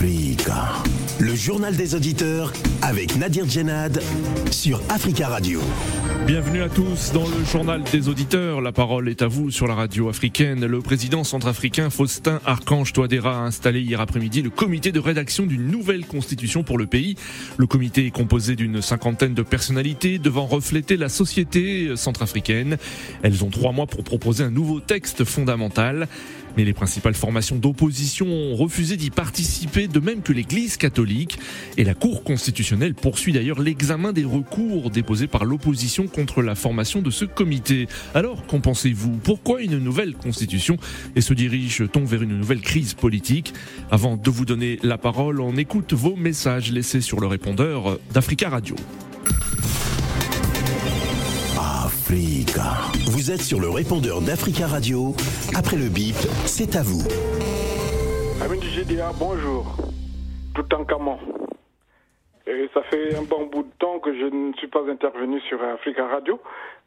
Le journal des auditeurs avec Nadir Djenad sur Africa Radio. Bienvenue à tous dans le journal des auditeurs. La parole est à vous sur la radio africaine. Le président centrafricain Faustin Archange Touadéra a installé hier après-midi le comité de rédaction d'une nouvelle constitution pour le pays. Le comité est composé d'une cinquantaine de personnalités devant refléter la société centrafricaine. Elles ont trois mois pour proposer un nouveau texte fondamental. Mais les principales formations d'opposition ont refusé d'y participer, de même que l'Église catholique. Et la Cour constitutionnelle poursuit d'ailleurs l'examen des recours déposés par l'opposition contre la formation de ce comité. Alors, qu'en pensez-vous? Pourquoi une nouvelle constitution? Et se dirige-t-on vers une nouvelle crise politique? Avant de vous donner la parole, on écoute vos messages laissés sur le répondeur d'Africa Radio. Vous êtes sur le répondeur d'Africa Radio. Après le bip, c'est à vous. Amis du GDA, bonjour. Tout en camon. Et ça fait un bon bout de temps que je ne suis pas intervenu sur Africa Radio.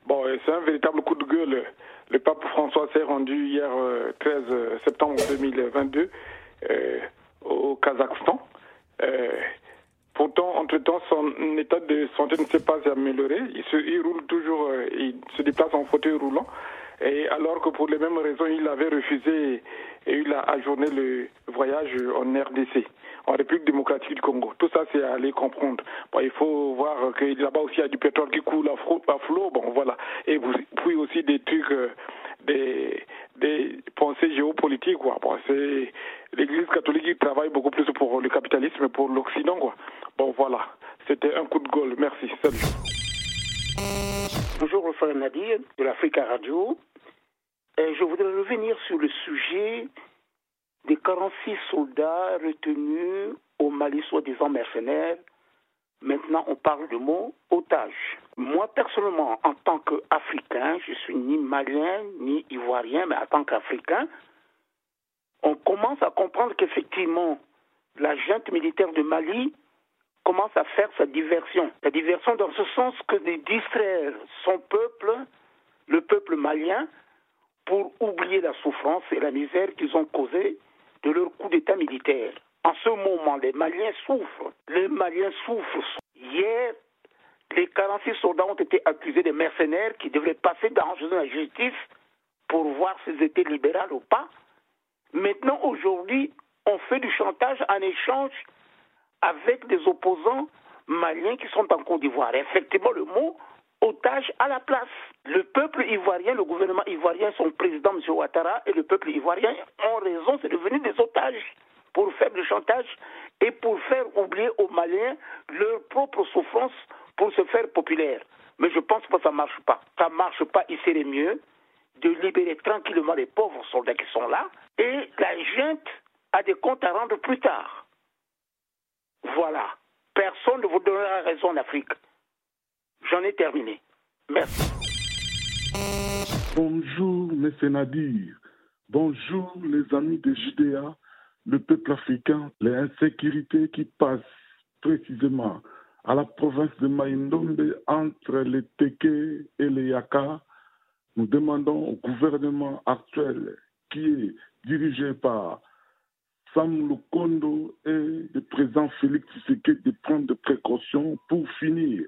Bon, c'est un véritable coup de gueule. Le pape François s'est rendu hier 13 euh, septembre 2022 euh, au Kazakhstan. Euh, Pourtant, entre-temps, son état de santé ne s'est pas amélioré. Il, se, il roule toujours, euh, il se déplace en fauteuil roulant. Et alors que pour les mêmes raisons, il avait refusé et il a ajourné le voyage en RDC, en République démocratique du Congo. Tout ça, c'est à aller comprendre. Bon, il faut voir que là-bas aussi, il y a du pétrole qui coule à flot. Bon, voilà. Et puis aussi des trucs, euh, des, des pensées géopolitiques, quoi. Bon, c'est l'Église catholique travaille beaucoup plus pour le capitalisme et pour l'Occident, quoi. Bon, voilà. C'était un coup de gueule. Merci. Salut. Bonjour, frère Nadir de l'Africa Radio. Euh, je voudrais revenir sur le sujet des 46 soldats retenus au Mali, soi-disant mercenaires. Maintenant, on parle de mot otage. Moi, personnellement, en tant qu'Africain, je suis ni malien ni ivoirien, mais en tant qu'Africain, on commence à comprendre qu'effectivement, la junte militaire de Mali commence à faire sa diversion. La diversion dans ce sens que de distraire son peuple, le peuple malien, pour oublier la souffrance et la misère qu'ils ont causée de leur coup d'État militaire. En ce moment, les Maliens souffrent. Les Maliens souffrent. Hier, les 46 soldats ont été accusés de mercenaires qui devraient passer dans la justice pour voir s'ils étaient libéraux ou pas. Maintenant, aujourd'hui, on fait du chantage en échange avec des opposants maliens qui sont en Côte d'Ivoire. Effectivement, le mot otage à la place. Le peuple ivoirien, le gouvernement ivoirien, son président M. Ouattara et le peuple ivoirien ont raison, c'est devenu des otages pour faire du chantage et pour faire oublier aux Maliens leur propre souffrance pour se faire populaire. Mais je pense que ça ne marche pas. Ça ne marche pas, il serait mieux de libérer tranquillement les pauvres soldats qui sont là et la junte a des comptes à rendre plus tard. Voilà. Personne ne vous donnera raison en Afrique. J'en ai terminé. Merci. Bonjour, mes Nadir. Bonjour, les amis de Judéa, le peuple africain. Les insécurités qui passent précisément à la province de Maïndombe entre les Teke et les Yaka. Nous demandons au gouvernement actuel qui est dirigé par Sam Lukondo et le président Félix Tshisekedi de prendre des précautions pour finir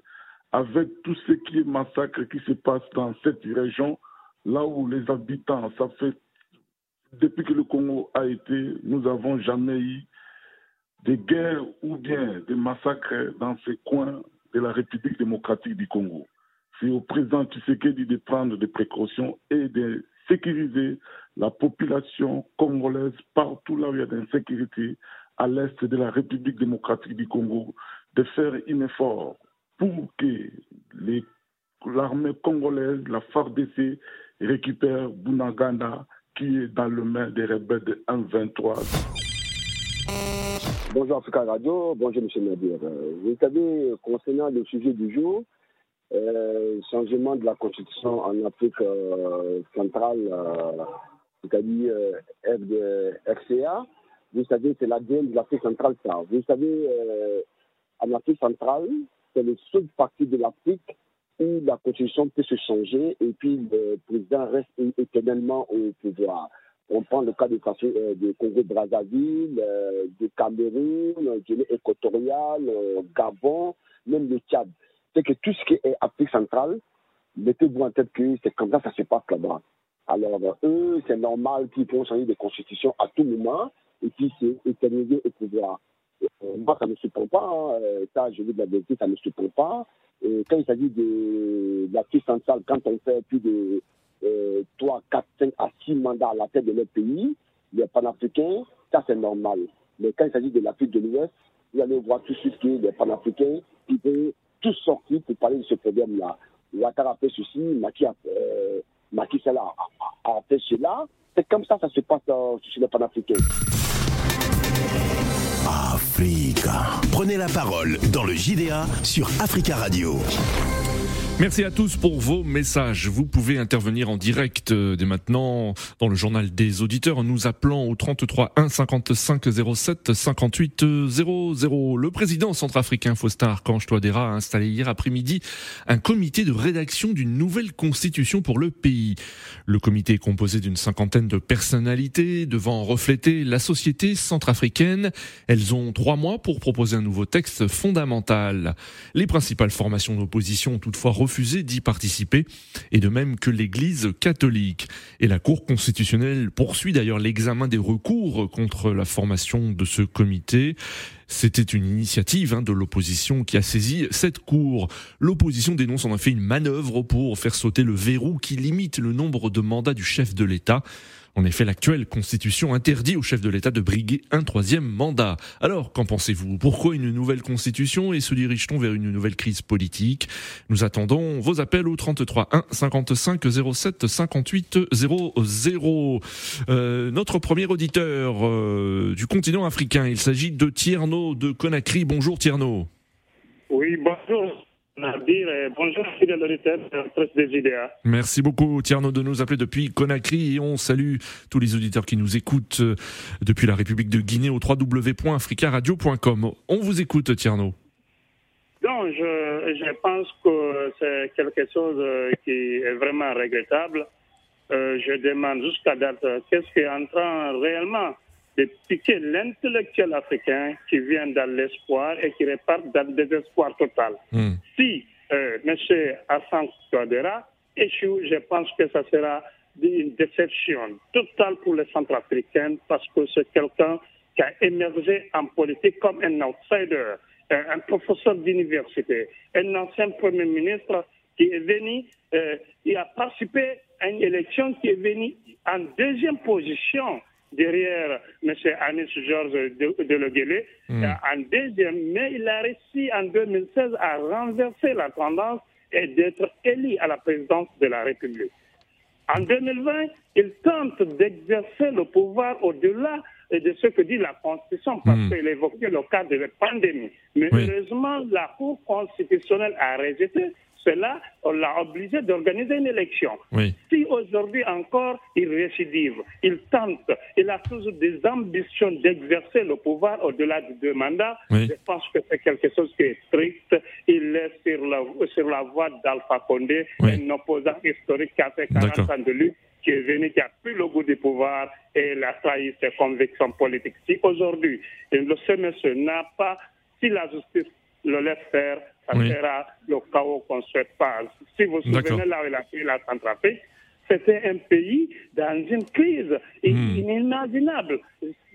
avec tout ce qui est massacre qui se passe dans cette région, là où les habitants, ça fait depuis que le Congo a été, nous n'avons jamais eu des guerres ou bien des massacres dans ces coins de la République démocratique du Congo. C'est au président Tshisekedi de prendre des précautions et de sécuriser la population congolaise partout là où il y a de l'insécurité à l'est de la République démocratique du Congo, de faire un effort pour que l'armée congolaise, la FARDC, récupère Bunaganda qui est dans le main des rebelles de 1-23. Bonjour Africa Radio, bonjour M. Nadir. Euh, vous savez, concernant le sujet du jour, euh, changement de la constitution en Afrique euh, centrale, euh, c'est-à-dire euh, FCA, vous savez, c'est l'ADN de l'Afrique centrale, ça. Vous savez, en Afrique centrale, c'est le seul parti de l'Afrique où la constitution peut se changer et puis le président reste éternellement au pouvoir. On prend le cas euh, de Congo-Brazzaville, euh, de Cameroun, Guinée équatoriale, euh, Gabon, même le Tchad. C'est que tout ce qui est Afrique centrale, mettez-vous en tête que c'est comme ça que ça se passe là-bas. Alors, eux, c'est normal qu'ils puissent changer de constitution à tout moment et puis s'éterniser au pouvoir. moi, ça ne me surprend pas. Hein. Ça, je veux de la ça ne me surprend pas. Et quand il s'agit de, l'Afrique centrale, quand on fait plus de 3, 4, 5 à 6 mandats à la tête de notre pays, les panafricains, ça c'est normal. Mais quand il s'agit de l'Afrique de l'Ouest, vous allez voir tout de suite que les panafricains, ils peuvent tous sortir pour parler de ce problème-là. Ouattara a fait ceci, euh, Maki a, a, fait cela. C'est comme ça que ça se passe euh, chez les panafricains. Africa. Prenez la parole dans le JDA sur Africa Radio. Merci à tous pour vos messages. Vous pouvez intervenir en direct euh, dès maintenant dans le journal des auditeurs en nous appelant au 33 1 55 07 58 00. Le président centrafricain Faustin Archange Touadéra a installé hier après-midi un comité de rédaction d'une nouvelle constitution pour le pays. Le comité est composé d'une cinquantaine de personnalités devant refléter la société centrafricaine. Elles ont trois mois pour proposer un nouveau texte fondamental. Les principales formations d'opposition ont toutefois d'y participer, et de même que l'Église catholique. Et la Cour constitutionnelle poursuit d'ailleurs l'examen des recours contre la formation de ce comité. C'était une initiative hein, de l'opposition qui a saisi cette cour. L'opposition dénonce en effet une manœuvre pour faire sauter le verrou qui limite le nombre de mandats du chef de l'État. En effet, l'actuelle constitution interdit au chef de l'État de briguer un troisième mandat. Alors, qu'en pensez-vous? Pourquoi une nouvelle constitution et se dirige-t-on vers une nouvelle crise politique? Nous attendons vos appels au 33 1 55 07 58 00. notre premier auditeur euh, du continent africain, il s'agit de Tierno de Conakry. Bonjour Tierno. Oui, bonjour. Bonjour, fidèle auditeur des IDA. Merci beaucoup, Tierno, de nous appeler depuis Conakry et on salue tous les auditeurs qui nous écoutent euh, depuis la République de Guinée au www.africaradio.com. On vous écoute, Tierno. Non, je, je pense que c'est quelque chose euh, qui est vraiment regrettable. Euh, je demande jusqu'à date qu'est-ce qui est en train réellement de piquer l'intellectuel africain qui vient dans l'espoir et qui repart dans le désespoir total. Hmm. Si euh, M. Hassan Touadéra échoue, je pense que ça sera une déception totale pour les Centrafricains parce que c'est quelqu'un qui a émergé en politique comme un outsider, un professeur d'université, un ancien Premier ministre qui est venu, euh, il a participé à une élection qui est venu en deuxième position derrière M. Anis Georges de, de hmm. en deuxième, mais il a réussi en 2016 à renverser la tendance et d'être élu à la présidence de la République. En 2020, il tente d'exercer le pouvoir au-delà de ce que dit la Constitution, parce hmm. qu'il évoquait le cas de la pandémie. Mais heureusement, la Cour constitutionnelle a rejeté cela, on l'a obligé d'organiser une élection. Si aujourd'hui encore il récidive, il tente, il a toujours des ambitions d'exercer le pouvoir au-delà de deux mandats, je pense que c'est quelque chose qui est strict. Il est sur la, sur la voie d'Alpha Condé, un opposant historique qui a fait 40 ans de lutte qui est venu, qui a plus le goût du pouvoir et il a trahi ses convictions politiques. Si aujourd'hui, le CMS n'a pas, si la justice le laisse faire, ça sera le chaos qu'on ne souhaite pas. Si vous vous souvenez là où il a pris la Centrafrique, c'était un pays dans une crise hmm. inimaginable.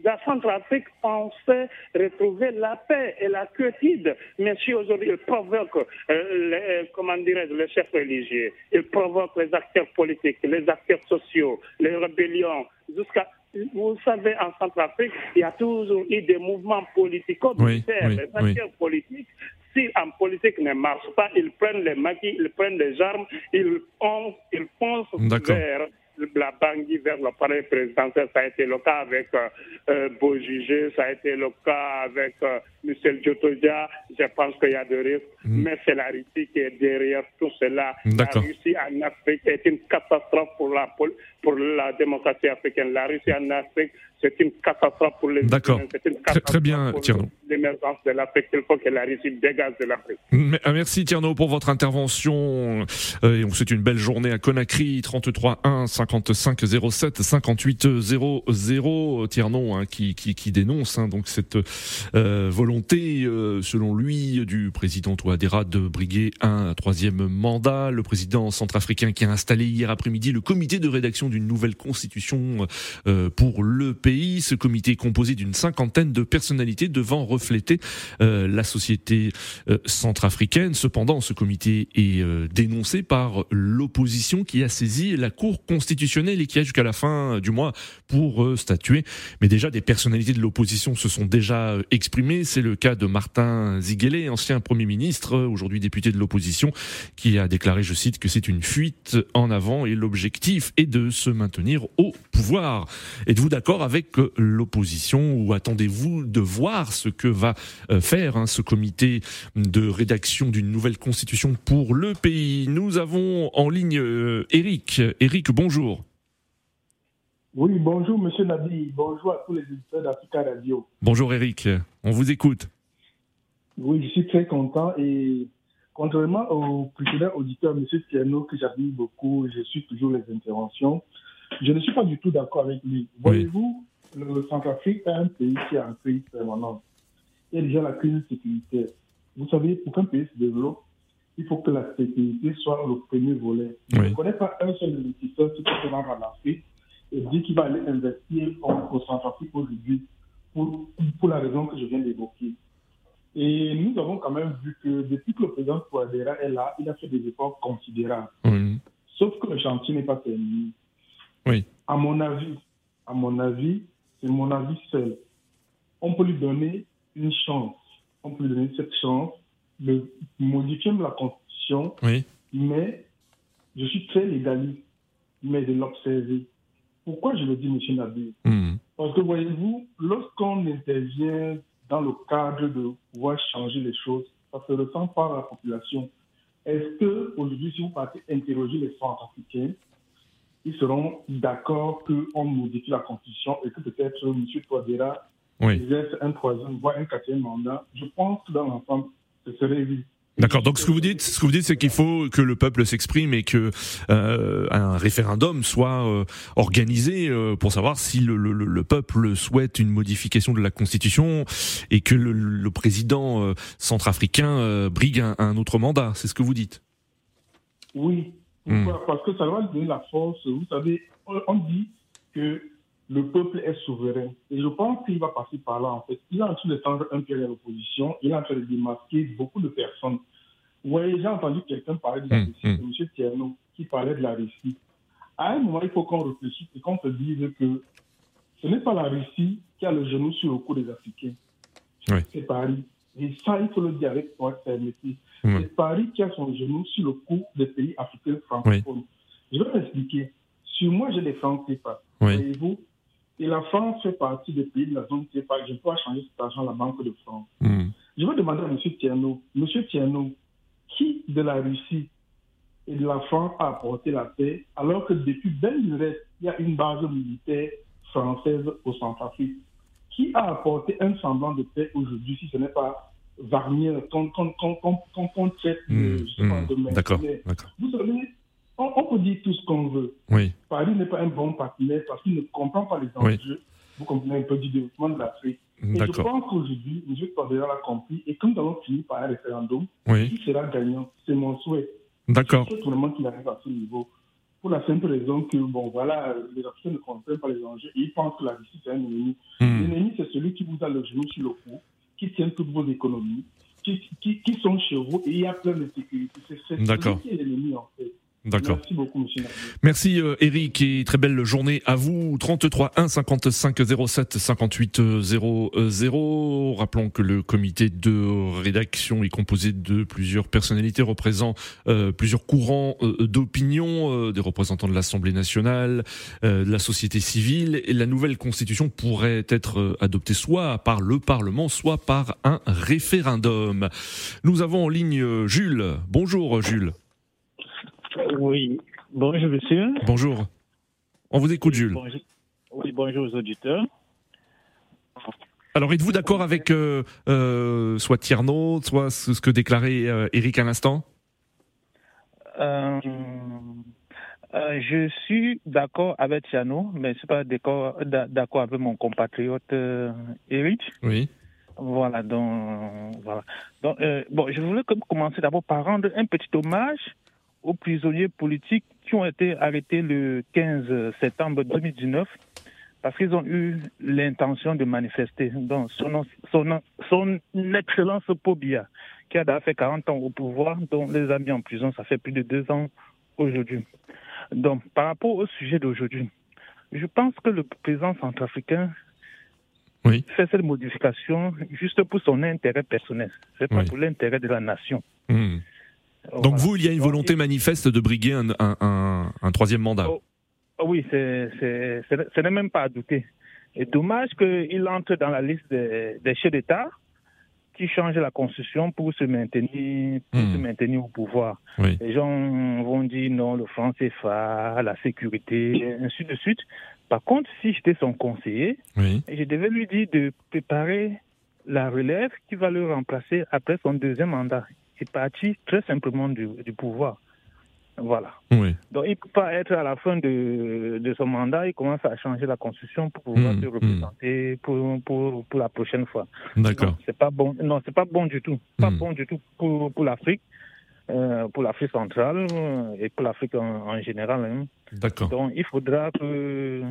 La Centrafrique pensait retrouver la paix et la quiétude, mais si aujourd'hui il provoque, euh, les, comment dirais les chefs religieux, il provoque les acteurs politiques, les acteurs sociaux, les rébellions, jusqu'à vous savez, en Centrafrique, il y a toujours eu des mouvements politico-militaires, les acteurs politiques si en politique ne marche pas, ils prennent les maquis, ils prennent les armes, ils foncent, ils foncent vers la Bangui vers le palais présidentiel. Ça a été le cas avec euh, euh Beaujugé, ça a été le cas avec euh, Michel Djotodia. Je pense qu'il y a des risques, mm. mais c'est la Russie qui est derrière tout cela. La Russie en Afrique est une catastrophe pour la, pour la démocratie africaine. La Russie en Afrique c'est une catastrophe pour les D'accord. Très, très, bien, Tierno. L'émergence de l'Afrique, il faut que la Russie dégage de l'Afrique. Ah, merci Tierno pour votre intervention. Euh, et on souhaite une belle journée à Conakry, 33 1 55 07 58 00. Tierno hein, qui, qui, qui, dénonce hein, donc cette euh, volonté, euh, selon lui, du président Touadéra de briguer un troisième mandat. Le président centrafricain qui a installé hier après-midi le comité de rédaction d'une nouvelle constitution euh, pour le pays. Ce comité est composé d'une cinquantaine de personnalités devant refléter euh, la société euh, centrafricaine. Cependant, ce comité est euh, dénoncé par l'opposition qui a saisi la Cour constitutionnelle et qui a jusqu'à la fin du mois pour statuer. Mais déjà, des personnalités de l'opposition se sont déjà exprimées. C'est le cas de Martin Ziguele, ancien Premier ministre, aujourd'hui député de l'opposition, qui a déclaré, je cite, que c'est une fuite en avant et l'objectif est de se maintenir au pouvoir. Êtes-vous d'accord avec l'opposition ou attendez-vous de voir ce que va euh, faire hein, ce comité de rédaction d'une nouvelle constitution pour le pays? Nous avons en ligne euh, Eric. Eric, bonjour. Oui, bonjour Monsieur Nabi, bonjour à tous les éditeurs d'Africa Radio. Bonjour Eric, on vous écoute. Oui, je suis très content et contrairement au précédent auditeur, M. Tierno, que j'admire beaucoup, je suis toujours les interventions, je ne suis pas du tout d'accord avec lui. Voyez-vous, le Centrafrique est un pays qui a un crise permanente. Il y a déjà la crise sécuritaire. Vous savez, pour qu'un pays se développe, il faut que la sécurité soit le premier volet. Je ne connais pas un seul investisseur qui peut se rendre en Afrique et dire qu'il va aller investir au Centrafrique aujourd'hui pour, pour la raison que je viens d'évoquer. Et nous avons quand même vu que depuis que le président Touadéra est là, il a fait des efforts considérables. Sauf que le chantier n'est pas terminé. Oui. À mon avis, à mon avis, c'est mon avis seul. On peut lui donner une chance. On peut lui donner cette chance de modifier la Constitution, oui. mais je suis très légaliste, mais de l'observer. Pourquoi je le dis, M. Nabi? Hmm. Parce que voyez-vous, lorsqu'on intervient dans le cadre de pouvoir changer les choses, ça se ressent par la population. Est-ce que aujourd'hui, si vous partez interroger les Centrafricains, ils seront d'accord qu'on modifie la Constitution et que peut-être M. Touadéra oui. exerce un troisième, voire un quatrième mandat. Je pense que dans l'ensemble, ce serait oui. D'accord. Donc ce que vous dites, ce que vous dites, c'est qu'il faut que le peuple s'exprime et que euh, un référendum soit euh, organisé euh, pour savoir si le, le, le, peuple souhaite une modification de la constitution et que le, le président centrafricain brigue un, un, autre mandat. C'est ce que vous dites? Oui, Hmm. Parce que ça va donner la force. Vous savez, on dit que le peuple est souverain. Et je pense qu'il va passer par là, en fait. Il est en train de tendre un pied à l'opposition. Il est en train de démasquer beaucoup de personnes. Vous voyez, j'ai entendu quelqu'un parler de la Hmm, Russie, hmm. M. Tierno, qui parlait de la Russie. À un moment, il faut qu'on réfléchisse et qu'on se dise que ce n'est pas la Russie qui a le genou sur le cou des Africains. Oui. C'est Paris. Et ça, il faut le dire avec fermeté. Hmm. C'est Paris qui a son genou sur le cou des pays africains francophones. Je vais m'expliquer. Sur moi, j'ai des francs CFA. Oui. Voyez-vous Et la France fait partie des pays de la zone CFA. Je peux changer cet argent à la Banque de France. Hmm. Je vais demander à M. Tierno. M. Tierno, qui de la Russie et de la France a apporté la paix alors que depuis belle lurette, il y a une base militaire française au Centrafrique Qui a apporté un semblant de paix aujourd'hui si ce n'est pas Qu'on qu'on qu'on qu'on traite de, Hmm, hmm. D'accord. Vous savez, on, on peut dire tout ce qu'on veut. Oui. Paris n'est pas un bon partenaire parce qu'il ne comprend pas les Oui. enjeux. Vous comprenez un peu du développement de l'Afrique. Et je pense qu'aujourd'hui, M. Touadéra l'a compris. Et quand nous allons finir par un référendum, Oui. qui sera gagnant? C'est mon souhait. D'accord. Souhaite vraiment qu'il arrive à ce niveau. Pour la simple raison que, bon, voilà, les Africains ne comprennent pas les enjeux et ils pensent que la Russie, c'est un ennemi. Hmm. L'ennemi, c'est celui qui vous a le genou sur le cou, qui tient toutes vos économies, qui, qui, qui sont chez vous et il y a plein de sécurité. C'est l'ennemi, en fait. D'accord. Merci beaucoup. Merci euh, Eric et très belle journée à vous. 33 1 55 07 58 00. Rappelons que le comité de rédaction est composé de plusieurs personnalités représentant euh, plusieurs courants euh, d'opinion, euh, des représentants de l'Assemblée nationale, euh, de la société civile. Et la nouvelle constitution pourrait être euh, adoptée soit par le Parlement, soit par un référendum. Nous avons en ligne Jules. Bonjour Jules. Oui, bonjour monsieur. Bonjour. On vous écoute Jules. Bonjour. Oui, bonjour aux auditeurs. Alors, êtes-vous d'accord avec euh, euh, soit Tierno, soit ce, que déclarait euh, Eric à l'instant? Je suis d'accord avec Tierno, mais je ne suis pas d'accord avec mon compatriote Eric. Oui. Voilà, donc, voilà. Donc, bon, je voulais commencer d'abord par rendre un petit hommage aux prisonniers politiques qui ont été arrêtés le 15 septembre 2019 parce qu'ils ont eu l'intention de manifester. Donc, son, son, son excellence Pobia, qui a fait 40 ans au pouvoir, dont les a mis en prison, ça fait plus de deux ans aujourd'hui. Donc, par rapport au sujet d'aujourd'hui, je pense que le président centrafricain fait cette modification juste pour son intérêt personnel, c'est pas pour l'intérêt de la nation. Hmm. Donc vous, il y a une volonté manifeste de briguer un, un, troisième mandat oh, oh Oui, ce n'est même pas à douter. Et dommage qu'il entre dans la liste des, chefs d'État qui changent la constitution pour se maintenir, pour se hmm. maintenir au pouvoir. Les gens vont dire non, le franc CFA, la sécurité, ainsi de suite. Par contre, si j'étais son conseiller, je devais lui dire de préparer la relève qui va le remplacer après son deuxième mandat est parti très simplement du, pouvoir. Voilà. Oui. Donc il ne peut pas être à la fin de, de, son mandat, il commence à changer la constitution pour pouvoir mmh, se représenter mmh. pour, pour, pour, la prochaine fois. D'accord. C'est pas bon. Non, c'est pas bon du tout. Pas mmh. bon du tout pour, pour l'Afrique, euh, pour l'Afrique centrale euh, et pour l'Afrique en, en, général. Hein. D'accord. Donc il faudra que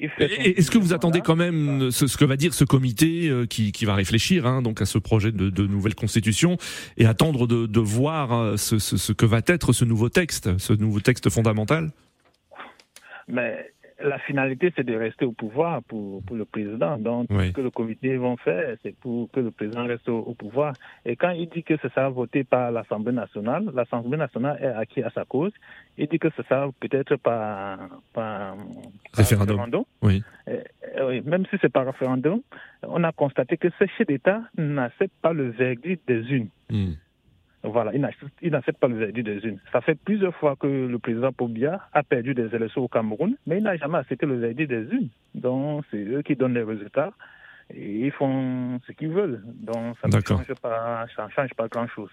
est-ce que vous attendez quand même ce, que va dire ce comité euh, qui, va réfléchir hein, donc à ce projet de, nouvelle constitution et attendre de, voir euh, ce, que va être ce nouveau texte, ce nouveau texte fondamental? Mais la finalité, c'est de rester au pouvoir pour, pour le président. Donc, ce que le comité vont faire, c'est pour que le président reste au, pouvoir. Et quand il dit que ce sera voté par l'Assemblée nationale, l'Assemblée nationale est acquis à sa cause. Il dit que ce sera peut-être par, par, référendum. Oui. oui. Même si c'est par référendum, on a constaté que ce chef d'État n'accepte pas le verdict des unes. Hmm. Voilà, il n'accepte pas le verdict des unes. Ça fait plusieurs fois que le président Pobia a perdu des élections au Cameroun, mais il n'a jamais accepté le verdict des unes. Donc, c'est eux qui donnent les résultats et ils font ce qu'ils veulent. Donc, ça ne change pas, change pas grand-chose.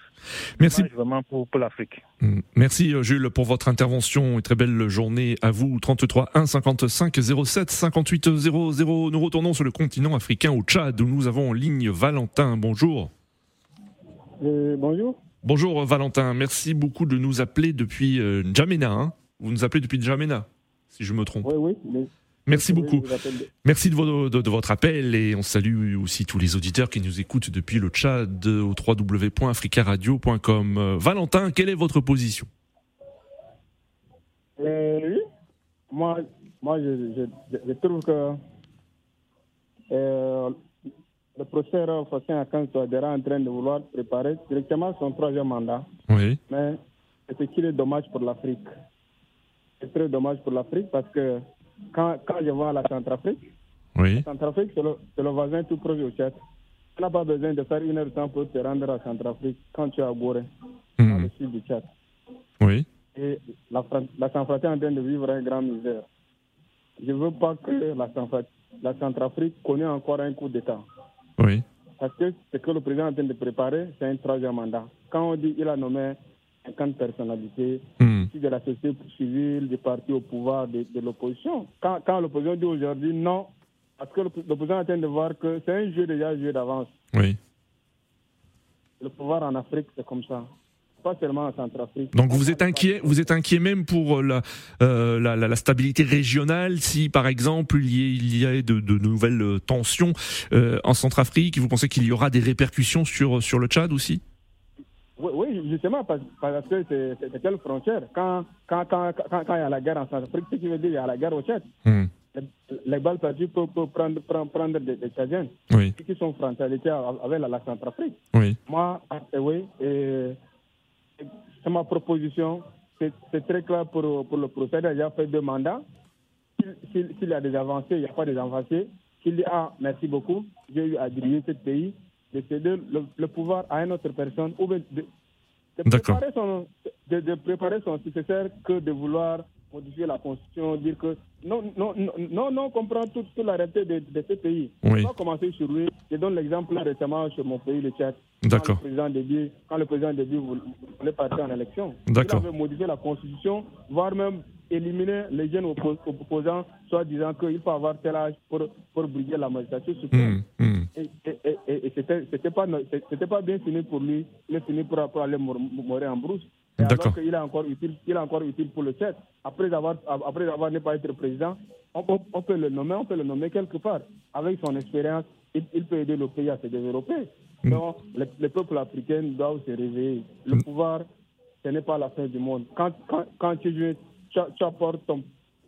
Merci. vraiment pour, pour l'Afrique. Mm. Merci, euh, Jules, pour votre intervention. Une très belle journée à vous. 33 1 55 07 58 00. Nous retournons sur le continent africain au Tchad où nous avons en ligne Valentin. Bonjour. Euh, bonjour. Bonjour Valentin, merci beaucoup de nous appeler depuis euh. Hein. vous nous appelez depuis N'Djamena, si je me trompe. Oui, oui. Merci beaucoup. Merci de, votre appel et on salue aussi tous les auditeurs qui nous écoutent depuis le Tchad au www.africaradio.com. Euh, Valentin, quelle est votre position? Euh, Oui, moi, moi je, trouve que le professeur Faustin Akanso est en train de vouloir préparer directement son troisième mandat. Oui. Mais c'est ce qui est dommage pour l'Afrique. C'est très dommage pour l'Afrique parce que quand, quand je vois la Centrafrique, oui. la Centrafrique, c'est le, voisin tout proche au Tchad. Tu n'as pas besoin de faire une heure de temps pour te rendre à Centrafrique quand tu es à Gorée, hmm. dans le sud du Tchad. Oui. Et la, la Centrafrique est en train de vivre un grand misère. Je ne veux pas que la, la Centrafrique connaisse encore un coup d'État. Oui. Parce que ce que le président est en train de préparer, c'est un troisième mandat. Quand on dit qu'il a nommé 50 personnalités, hmm. de la société civile, des partis au pouvoir, de, l'opposition, quand, quand l'opposition dit aujourd'hui non, parce que l'opposition est en train de voir que c'est un jeu déjà joué d'avance. Oui. Le pouvoir en Afrique, c'est comme ça pas seulement en Centrafrique. Donc vous êtes inquiet, vous êtes inquiet même pour euh, euh, la, la, la, stabilité régionale si par exemple il y a, il y a de, de, nouvelles euh, tensions en Centrafrique. Vous pensez qu'il y aura des répercussions sur, sur le Tchad aussi? Oui, oui, justement, parce, que c'est quelle frontière quand quand, quand, quand, il y a la guerre en Centrafrique, ce qui veut dire qu'il y a la guerre au Tchad. Hmm. Les, balles perdues peuvent, prendre, prendre, prendre, des, des Tchadiens oui. qui sont frontaliers avec la, la Centrafrique. Oui. Moi, oui, et ma proposition. C'est très clair pour, pour le procès. Il a fait deux mandats. S'il y a des avancées, il n'y a pas des avancées. S'il dit Ah, merci beaucoup, j'ai eu à diriger ce pays, de céder le, pouvoir à une autre personne ou de, de, préparer son, de, préparer son successeur que de vouloir modifier la constitution, dire que non, non, non, non, non on comprend toute, toute la réalité de, de ce pays. Oui. On va commencer sur lui. Je donne l'exemple récemment sur mon pays, le Tchad. D'accord. Quand le président Déby, voulait partir en élection, il avait modifié la constitution, voire même éliminer les jeunes oppo- opposants, soit disant qu'il faut avoir tel âge pour, pour briguer la magistrature suprême. Hum. Et, et- et- et- c'était pas no- c'était pas bien fini pour lui. Il est fini pour, pour aller mourir en brousse. D'accord. qu'il est encore utile, il est encore utile pour le CET. Après avoir après avoir ne pas être président, on, on- on peut le nommer, on peut le nommer quelque part. Avec son expérience, il, il peut aider le pays à se développer. Mm. Donc, les, les peuples africains doivent se réveiller. Le pouvoir, ce n'est pas la fin du monde. Quand, quand, quand tu, viens, tu, tu apportes ton,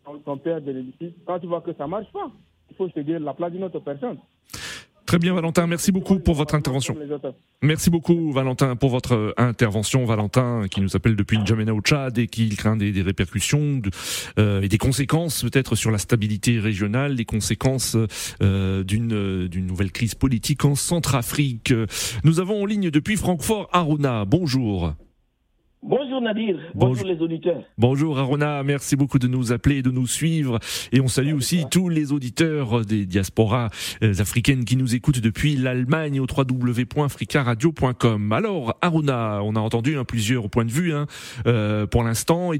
ton, ton père de l'édifice, quand tu vois que ça ne marche pas, il faut se dire la place d'une autre personne. Très bien, Valentin. Merci beaucoup pour votre intervention. Merci beaucoup, Valentin, pour votre euh, intervention. Valentin, qui nous appelle depuis N'Djamena au Tchad et qui craint des, répercussions euh, et des conséquences peut-être sur la stabilité régionale, les conséquences euh, d'une euh, d'une nouvelle crise politique en Centrafrique. Nous avons en ligne depuis Francfort Aruna. Bonjour. Bonjour Nadir, Bonjour. bonjour, les auditeurs. Bonjour Aruna, merci beaucoup de nous appeler et de nous suivre. Et on salue aussi tous les auditeurs des diasporas euh, africaines qui nous écoutent depuis l'Allemagne au www.africaradio.com. Alors Aruna, on a entendu hein, plusieurs points de vue hein, euh, pour l'instant. Et,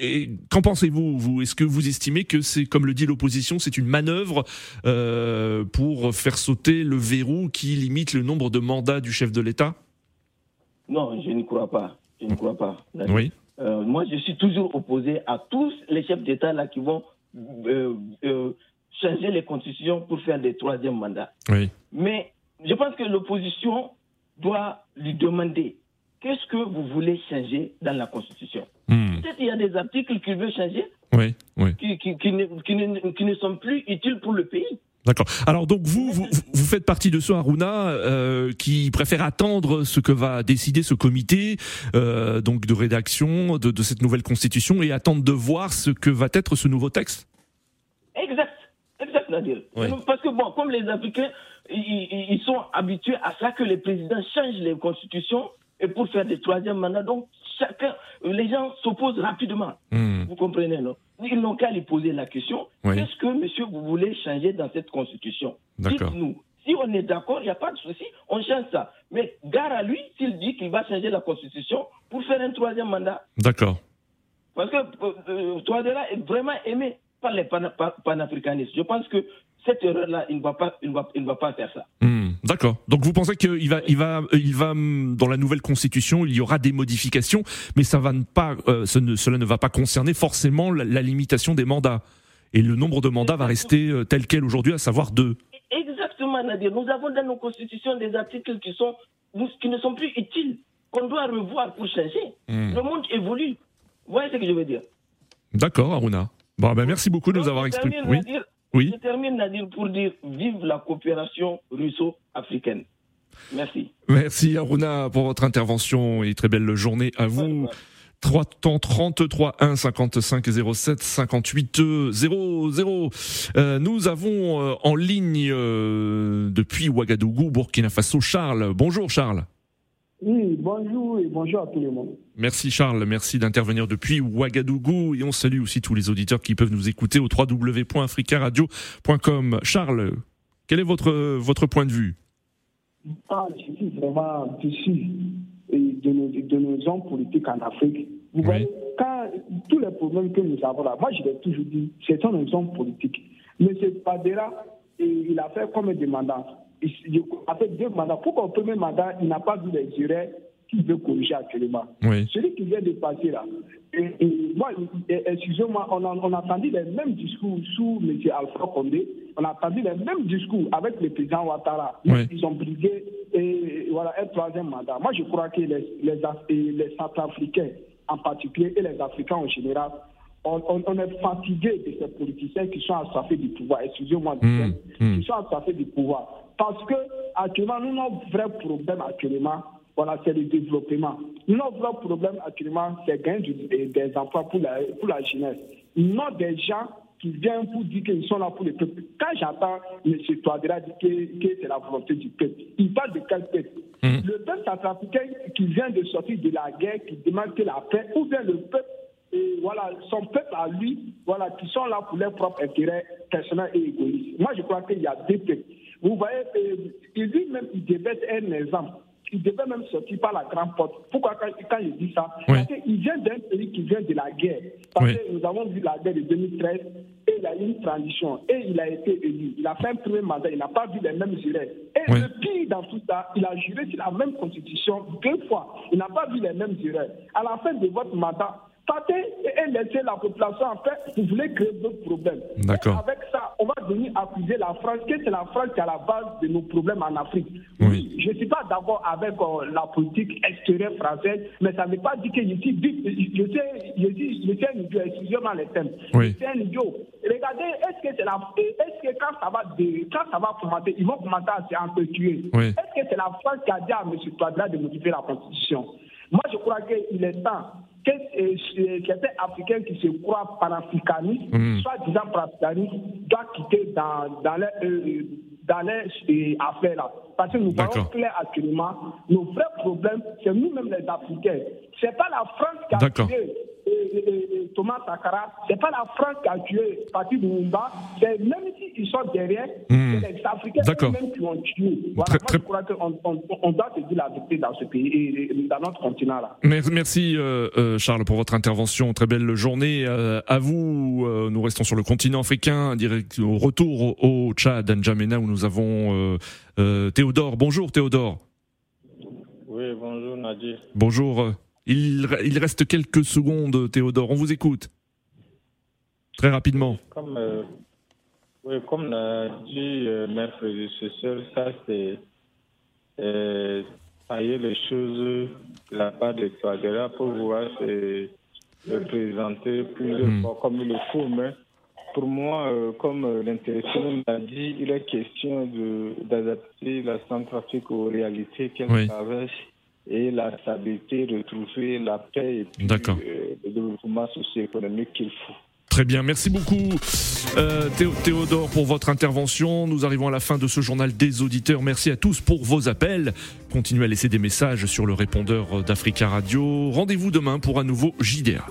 et qu'en pensez-vous vous? Est-ce que vous estimez que c'est, comme le dit l'opposition, c'est une manœuvre euh, pour faire sauter le verrou qui limite le nombre de mandats du chef de l'État? Non, je ne crois pas. Je ne crois pas. Oui. Euh, moi, je suis toujours opposé à tous les chefs d'État là qui vont euh, euh, changer les constitutions pour faire des troisièmes mandats. Oui. Mais je pense que l'opposition doit lui demander qu'est-ce que vous voulez changer dans la constitution? Hmm. Peut-être il y a des articles qu'il veut changer Oui. Oui. qui, qui, qui ne, qui ne- qui ne sont plus utiles pour le pays. D'accord. Alors donc vous, vous, vous faites partie de ceux, Aruna, euh, qui préfèrent attendre ce que va décider ce comité euh, donc de rédaction de, de cette nouvelle constitution et attendre de voir ce que va être ce nouveau texte? Exact, exact, Nadir. Oui. Parce que, bon, comme les Africains, ils, sont habitués à ça que les présidents changent les constitutions et pour faire des troisièmes mandats. Donc, chacun, les gens s'opposent rapidement. Hmm. Vous comprenez, non? Ils n'ont qu'à lui poser la question Oui. qu'est-ce que, monsieur, vous voulez changer dans cette constitution? D'accord. Dites-nous. Si on est d'accord, il n'y a pas de souci, on change ça. Mais gare à lui s'il dit qu'il va changer la constitution pour faire un troisième mandat. D'accord. Parce que euh, euh, Touadéra est vraiment aimé par les pana- pa- panafricanistes. Je pense que cette erreur-là, il ne va pas, il va, il va pas faire ça. Hmm. D'accord. Donc vous pensez qu'il va, il va, il va dans la nouvelle constitution, il y aura des modifications, mais ça va ne pas, euh, ce ne- cela ne va pas concerner forcément la, la limitation des mandats et le nombre de mandats va rester euh, tel quel aujourd'hui, à savoir deux. Exactement, Nadir. Nous avons dans nos constitutions des articles qui, sont, qui ne sont plus utiles, qu'on doit revoir pour changer. Hmm. Le monde évolue. Vous voyez ce que je veux dire? D'accord, Aruna. Bon, ben merci beaucoup de nous avoir Oui. Oui. Je termine, Nadir, pour dire vive la coopération russo-africaine. Merci. Merci Aruna pour votre intervention et très belle journée à vous. 3 temps 33 1 55 07 58 00. Euh, nous avons euh, en ligne euh, depuis Ouagadougou, Burkina Faso, Charles. Bonjour Charles. Oui, bonjour et bonjour à tout le monde. Merci Charles, merci d'intervenir depuis Ouagadougou et on salue aussi tous les auditeurs qui peuvent nous écouter au www.africaradio.com. Charles, quel est votre, votre point de vue? Ah, je suis vraiment déçu de nos, de nos hommes politiques en Afrique. Vous voyez, quand tous les problèmes que nous avons là, moi je l'ai toujours dit, ce sont nos hommes politiques. M. Padera, il a fait combien de fait deux mandats. Pourquoi au premier mandat, il n'a pas vu les erreurs qu'il veut corriger actuellement Oui. Celui qui vient de passer là, et, et moi, excusez-moi, on a, on a entendu les mêmes discours sous M. Alpha Condé, on a entendu les mêmes discours avec le président Ouattara. Oui. Ils ont brigué et, voilà, un troisième mandat. Moi, je crois que les, les, les Centrafricains en particulier et les Africains en général, on, on- on est fatigué de ces politiciens qui sont assoiffés du pouvoir, excusez-moi Mmh, mmh. qui sont assoiffés du pouvoir. Parce que actuellement, nous, notre vrai problème actuellement, voilà, c'est le développement. Notre vrai problème actuellement, c'est gagner des, emplois pour la, pour la jeunesse. Non des gens qui viennent pour dire qu'ils sont là pour le peuple. Quand j'entends M. Touadéra dire que, que c'est la volonté du peuple, il parle de quel peuple? Le peuple centrafricain qui vient de sortir de la guerre, qui demande que la paix, ou bien le peuple son peuple à lui, voilà, qui sont là pour leurs propres intérêts personnels et égoïstes. Moi, je crois qu'il y a deux peuples. Vous voyez, euh, lui-même, il devait être un exemple. Il devait même sortir par la grande porte. Pourquoi quand, quand il dit ça? Parce qu'il vient d'un pays qui vient de la guerre. Parce que nous avons vu la guerre de 2013 et il a eu une transition et il a été élu. Il a fait un premier mandat, il n'a pas vu les mêmes erreurs. Et le pire dans tout ça, il a juré sur la même constitution deux fois. Il n'a pas vu les mêmes erreurs. À la fin de votre mandat, partez et laissez la population en fait, vous voulez créer d'autres problèmes. D'accord. Avec ça, on va venir accuser la France, que c'est la France qui est à la base de nos problèmes en Afrique. Oui. Je ne suis pas d'accord avec euh, la politique extérieure française, mais ça ne veut pas dire que je suis, je sais, je suis, je suis un idiot, excusez-moi les thèmes. Oui. Je suis un idiot. Regardez, est-ce que c'est la, est-ce que quand ça va, quand ça va commenter, ils vont commencer à s'entretuer. Oui. Est-ce que c'est la France qui a dit à M. Touadéra de modifier la constitution? Moi, je crois qu'il est temps que euh, certains Africains qui se croient panafricanistes, Mhm. soit disant panafricanistes, doivent quitter dans, dans les, euh, dans les euh, affaires là. Parce que nous voyons clair actuellement, nos vrais problèmes, c'est nous-mêmes les Africains. C'est pas la France qui a D'accord. Euh, euh, euh, Thomas Sankara, c'est pas la France qui a tué Patrice Lumumba, c'est même s'ils sont derrière, Mhm. c'est les Africains eux-mêmes qui ont tué. Voilà, Très- moi, très- je crois qu'on on, on doit se dire la vérité dans ce pays et, et dans notre continent là. Mer- Merci euh, euh, Charles pour votre intervention. Très belle journée euh, à vous. Euh, nous restons sur le continent africain, direct au retour au, au Tchad, N'Djamena, où nous avons euh, euh, Théodore. Bonjour Théodore. Oui, bonjour Nadir. Bonjour. Il, re- il reste quelques secondes, Théodore. On vous écoute. Très rapidement. Comme, euh, oui, comme l'a dit euh, mes prédécesseurs, ça c'est euh, tailler les choses de la part de Touadéra pour pouvoir se représenter plus fort comme il le faut. Mais pour moi, euh, comme euh, l'intéressé l'a dit, il est question d'adapter la Centrafrique aux réalités qu'elle Oui. traverse et la stabilité, retrouver la paix et puis, euh, le développement socio-économique qu'il faut. Très bien, merci beaucoup euh, Théo- Théodore pour votre intervention. Nous arrivons à la fin de ce journal des auditeurs. Merci à tous pour vos appels. Continuez à laisser des messages sur le répondeur d'Africa Radio. Rendez-vous demain pour un nouveau JDA.